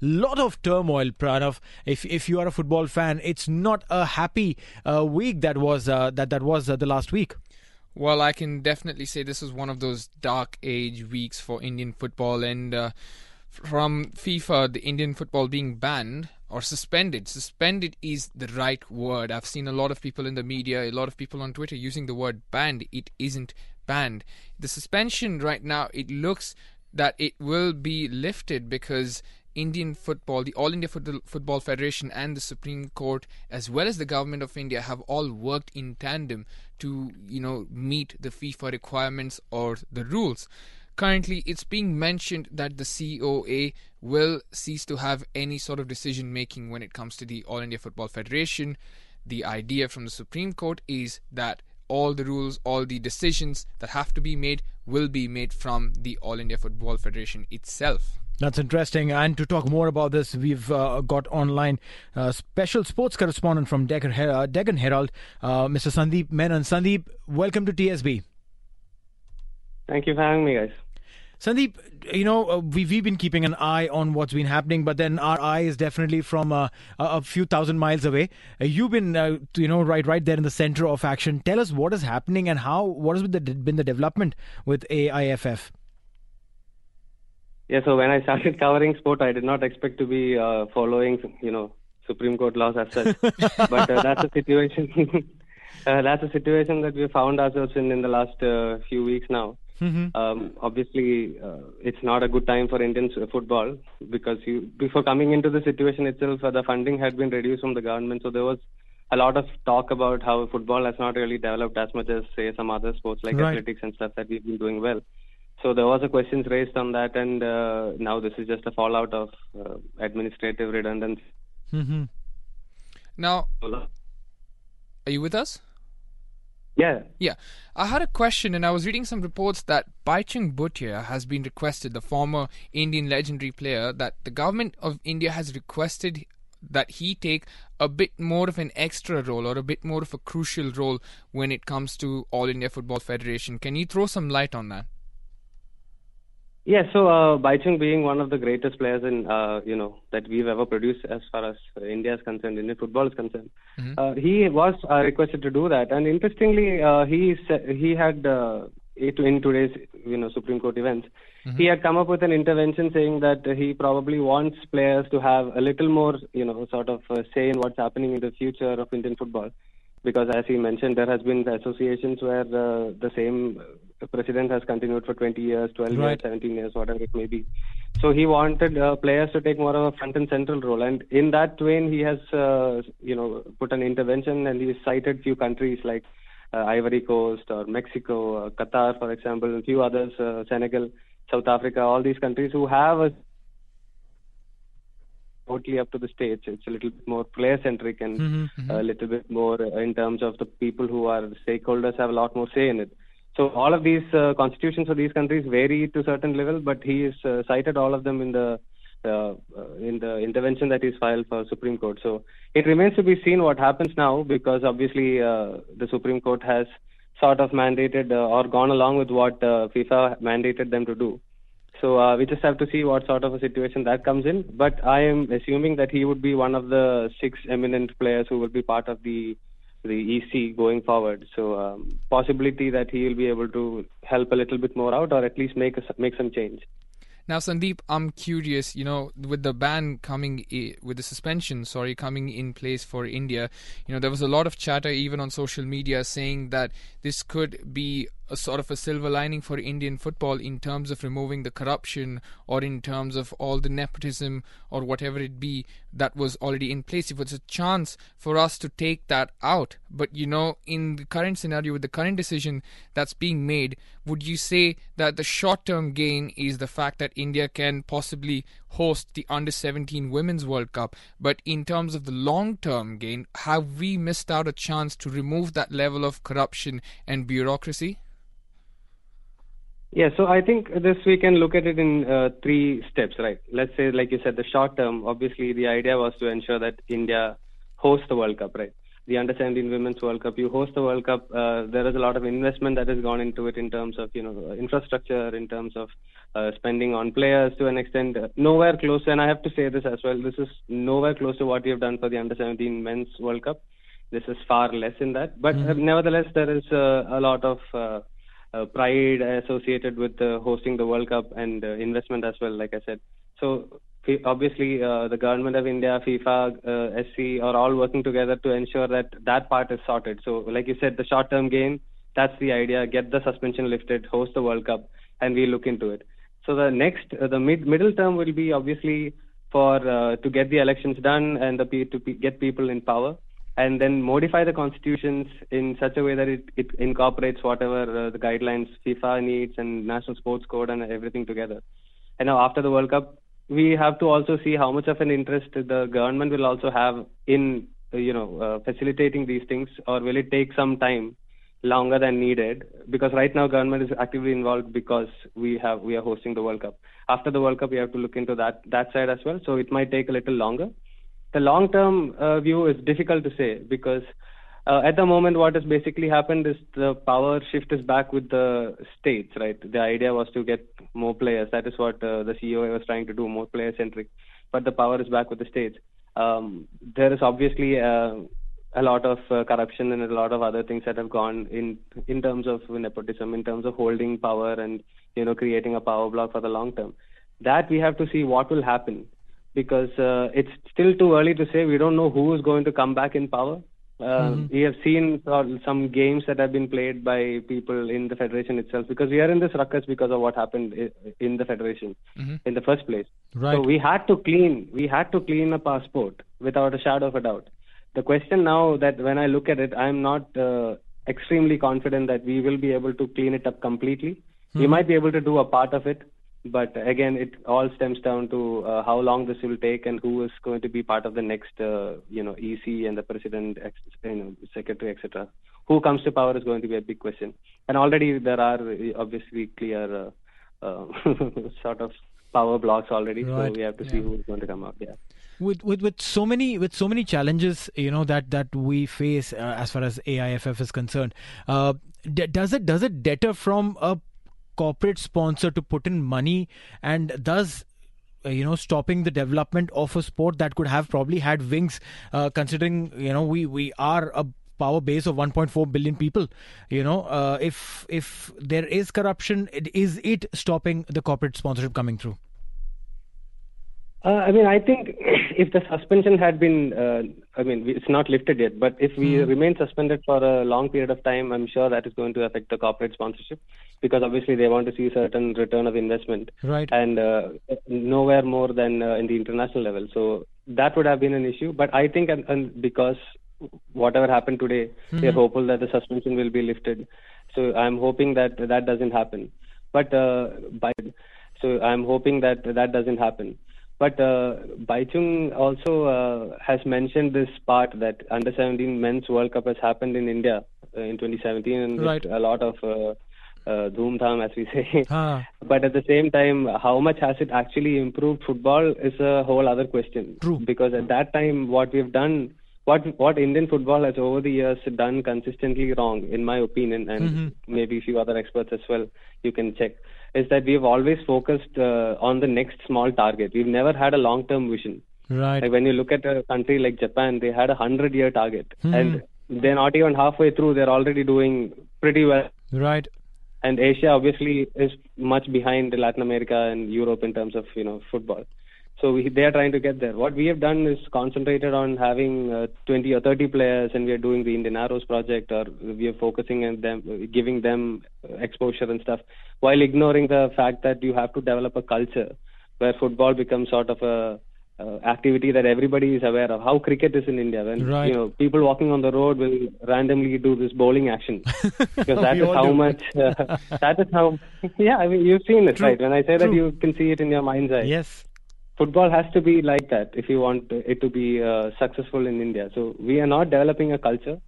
Lot of turmoil, Pranav. If if you are a football fan, it's not a happy uh, week that was uh, that that was uh, the last week. Well, I can definitely say this is one of those dark age weeks for Indian football, and uh, from FIFA, the Indian football being banned or suspended. Suspended is the right word. I've seen a lot of people in the media, a lot of people on Twitter using the word banned. It isn't banned. The suspension right now, it looks that it will be lifted because Indian football, the All India Football Federation, and the Supreme Court, as well as the government of India, have all worked in tandem to, you know, meet the FIFA requirements or the rules. Currently, it's being mentioned that the COA will cease to have any sort of decision making when it comes to the All India Football Federation. The idea from the Supreme Court is that all the rules, all the decisions that have to be made will be made from the All India Football Federation itself. That's interesting. And to talk more about this, we've uh, got online uh, special sports correspondent from Deccan, uh, Deccan Herald, uh, Mr. Sandeep Menon. Sandeep, welcome to TSB. Thank you for having me, guys. Sandeep, you know, uh, we've, we've been keeping an eye on what's been happening, but then our eye is definitely from uh, a few thousand miles away. Uh, you've been, uh, you know, right right there in the center of action. Tell us what is happening and how, what has been the, been the development with AIFF? Yeah, so when I started covering sport, I did not expect to be uh, following, you know, Supreme Court laws as such. but uh, that's a situation. uh, that's a situation that we found ourselves in in the last uh, few weeks now. Mm-hmm. Um, obviously, uh, it's not a good time for Indian football because you, before coming into the situation itself, uh, the funding had been reduced from the government, so there was a lot of talk about how football has not really developed as much as say some other sports like right. athletics and stuff that we've been doing well. So there was a questions raised on that, and uh, now this is just a fallout of uh, administrative redundancy. Mm-hmm. Now, are you with us? Yeah. Yeah. I had a question, and I was reading some reports that Baichung Bhutia has been requested, the former Indian legendary player, that the government of India has requested that he take a bit more of an extra role or a bit more of a crucial role when it comes to All India Football Federation. Can you throw some light on that? Yeah, so uh, Baichung being one of the greatest players in uh, you know that we've ever produced as far as India is concerned, Indian football is concerned, mm-hmm. uh, he was uh, requested to do that, and interestingly, uh, he he had uh, in today's you know Supreme Court events, mm-hmm. he had come up with an intervention saying that he probably wants players to have a little more you know sort of uh, say in what's happening in the future of Indian football because as he mentioned, there has been associations where uh, the same president has continued for 20 years, 12 right. years, 17 years, whatever it may be. So he wanted uh, players to take more of a front and central role, and in that vein, he has uh, you know put an intervention, and he cited few countries like uh, Ivory Coast or Mexico, uh, Qatar, for example, and a few others, uh, Senegal, South Africa, all these countries who have a totally up to the states. It's a little bit more player centric and mm-hmm, mm-hmm. a little bit more in terms of the people who are stakeholders have a lot more say in it. So all of these uh, constitutions of these countries vary to certain level, but he has uh, cited all of them in the uh, in the intervention that is filed for Supreme Court. So it remains to be seen what happens now, because obviously uh, the Supreme Court has sort of mandated uh, or gone along with what uh, FIFA mandated them to do. So uh, we just have to see what sort of a situation that comes in. But I am assuming that he would be one of the six eminent players who will be part of the the EC going forward. So um, possibility that he will be able to help a little bit more out, or at least make a, make some change. Now, Sandeep, I'm curious. You know, with the ban coming, with the suspension, sorry, coming in place for India, you know, there was a lot of chatter even on social media saying that this could be a sort of a silver lining for Indian football in terms of removing the corruption or in terms of all the nepotism or whatever it be that was already in place. If it's a chance for us to take that out, but you know, in the current scenario with the current decision that's being made, would you say that the short term gain is the fact that India can possibly host the under 17 women's world cup but in terms of the long term gain have we missed out a chance to remove that level of corruption and bureaucracy Yeah, so I think this we can look at it in uh, three steps, right? Let's say, like you said, the short term. Obviously, the idea was to ensure that India hosts the World Cup, right? The Under 17 Women's World Cup. You host the World Cup. Uh, there is a lot of investment that has gone into it in terms of you know infrastructure, in terms of uh, spending on players to an extent. Uh, nowhere close, and I have to say this as well. This is nowhere close to what we have done for the Under 17 Men's World Cup. This is far less in that, but uh, nevertheless, there is uh, a lot of uh, uh, pride associated with uh, hosting the World Cup and uh, investment as well, like I said. So obviously, uh, the government of India, FIFA, uh, SC are all working together to ensure that that part is sorted. So, like you said, the short-term gain, that's the idea. Get the suspension lifted, host the World Cup, and we look into it. So the next, uh, the mid middle term will be obviously for uh, to get the elections done and the to get people in power and then modify the constitutions in such a way that it, it incorporates whatever uh, the guidelines FIFA needs and national sports code and everything together. And now after the World Cup, we have to also see how much of an interest the government will also have in uh, you know uh, facilitating these things, or will it take some time longer than needed? Because right now government is actively involved because we have we are hosting the World Cup. After the World Cup, we have to look into that that side as well. So it might take a little longer the long term uh, view is difficult to say because uh, at the moment what has basically happened is the power shift is back with the states right? The idea was to get more players. That is what uh, the ceo was trying to do more player centric but the power is back with the states. Um, there is obviously uh, a lot of uh, corruption and a lot of other things that have gone in in terms of nepotism in terms of holding power and you know creating a power block for the long term. That we have to see what will happen because uh, it's still too early to say. We don't know who is going to come back in power. Uh, We have seen some games that have been played by people in the federation itself because we are in this ruckus because of what happened in the federation in the first place. Right. So we had to clean. We had to clean up our sport without a shadow of a doubt. The question now that when I look at it, I'm not uh, extremely confident that we will be able to clean it up completely. We might be able to do a part of it, but again, it all stems down to uh, how long this will take and who is going to be part of the next, uh, you know, EC and the president, ex- you know, secretary, etc. Who comes to power is going to be a big question. And already there are uh, obviously clear uh, uh, sort of power blocks already, Right. so we have to see who's going to come up. Yeah. with with with so many with so many challenges you know that that we face uh, as far as AIFF is concerned uh, d- does it does it deter from a corporate sponsor to put in money and thus uh, you know stopping the development of a sport that could have probably had wings uh, considering you know we we are a power base of 1.4 billion people you know uh, if if there is corruption it, is it stopping the corporate sponsorship coming through Uh, I mean, I think if the suspension had been, uh, I mean, it's not lifted yet, but if we remain suspended for a long period of time, I'm sure that is going to affect the corporate sponsorship because obviously they want to see certain return of investment. Right. And uh, nowhere more than uh, in the international level. So that would have been an issue. But I think, and, and because whatever happened today, we are hopeful that the suspension will be lifted. So I'm hoping that that doesn't happen. But uh, by so I'm hoping that that doesn't happen. But uh, Baichung also uh, has mentioned this part that under 17 men's World Cup has happened in India uh, in 2017 and Right. a lot of uh, uh, tham, as we say. but at the same time, how much has it actually improved football is a whole other question. True. Because at that time, what we've done, what what Indian football has over the years done consistently wrong, in my opinion, and Mm-hmm. maybe a few other experts as well, you can check, is that we've always focused uh, on the next small target. We've never had a long-term vision. Right. Like when you look at a country like Japan, they had a hundred-year target, Hmm. and they're not even halfway through. They're already doing pretty well. Right. And Asia obviously is much behind Latin America and Europe in terms of you know football. So we, they are trying to get there. What we have done is concentrated on having uh, 20 or 30 players, and we are doing the Indian Arrows project, or we are focusing on them, giving them uh, exposure and stuff, while ignoring the fact that you have to develop a culture where football becomes sort of a uh, activity that everybody is aware of. How cricket is in India, when Right. you know people walking on the road will randomly do this bowling action because that is how do. much. Uh, that is how. Yeah, I mean you've seen it, True. right? When I say that, you can see it in your mind's eye Yes. Football has to be like that if you want it to be uh, successful in India. So we are not developing a culture.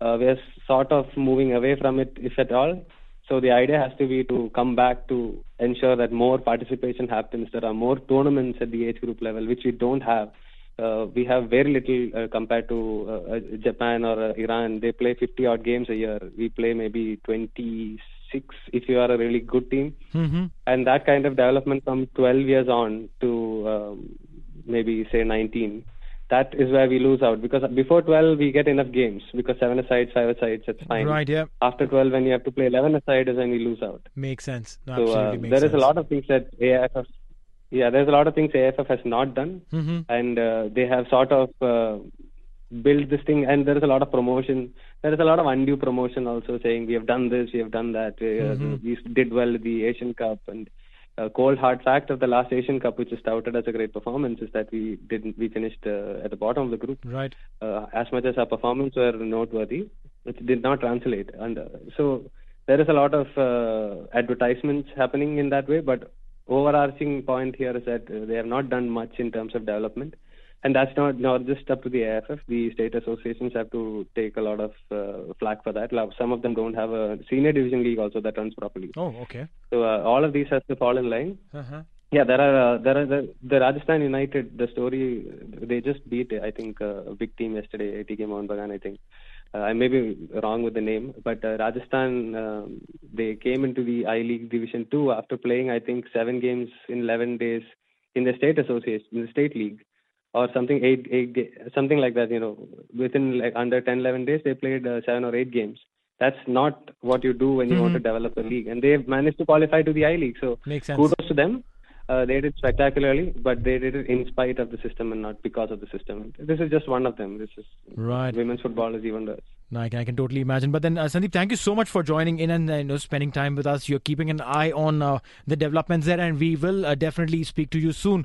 Uh, we are sort of moving away from it, if at all. So the idea has to be to come back to ensure that more participation happens. There are more tournaments at the age group level, which we don't have. Uh, we have very little uh, compared to uh, uh, Japan or uh, Iran. They play 50 odd games a year. We play maybe 26 if you are a really good team Mm-hmm. and that kind of development from 12 years on to um, maybe say 19 that is where we lose out because before 12 we get enough games because seven asides five asides that's fine Right. Yeah. after 12 when you have to play 11 aside is when we lose out Makes sense. No, so uh, absolutely makes there is sense. a lot of things that AIFF yeah there's a lot of things AFF has not done Mm-hmm. and uh, they have sort of uh, built this thing and there is a lot of promotion there is a lot of undue promotion also saying we have done this we have done that we, uh, Mm-hmm. we did well at the asian cup and uh, cold hard fact of the last asian cup which is touted as a great performance is that we didn't we finished uh, at the bottom of the group Right. uh, as much as our performance were noteworthy, it did not translate. And uh, so there is a lot of uh, advertisements happening in that way, but overarching point here is that uh, they have not done much in terms of development. And that's not not just up to the AFF. The state associations have to take a lot of uh, flack for that. Some of them don't have a senior division league also that runs properly. Oh, okay. So uh, all of these has to fall in line. Uh-huh. Yeah, there are uh, there are the, the Rajasthan United. The story they just beat I think uh, a big team yesterday, ATK Mohun Bagan. I think I may be wrong with the name, but uh, Rajasthan um, they came into the I League Division Two after playing I think seven games in eleven days in the state association in the state league or something eight eight something like that. You know, within like under 10, 11 days they played uh, seven or eight games. That's not what you do when you want to develop a league, and they've managed to qualify to the I League. So Makes sense. kudos to them. Uh, they did spectacularly, but they did it in spite of the system and not because of the system. This is just one of them. This is Right. women's football is even worse. No, I can, I can totally imagine. But then, uh, Sandeep, thank you so much for joining in and uh, you know, spending time with us. You're keeping an eye on uh, the developments there, and we will uh, definitely speak to you soon.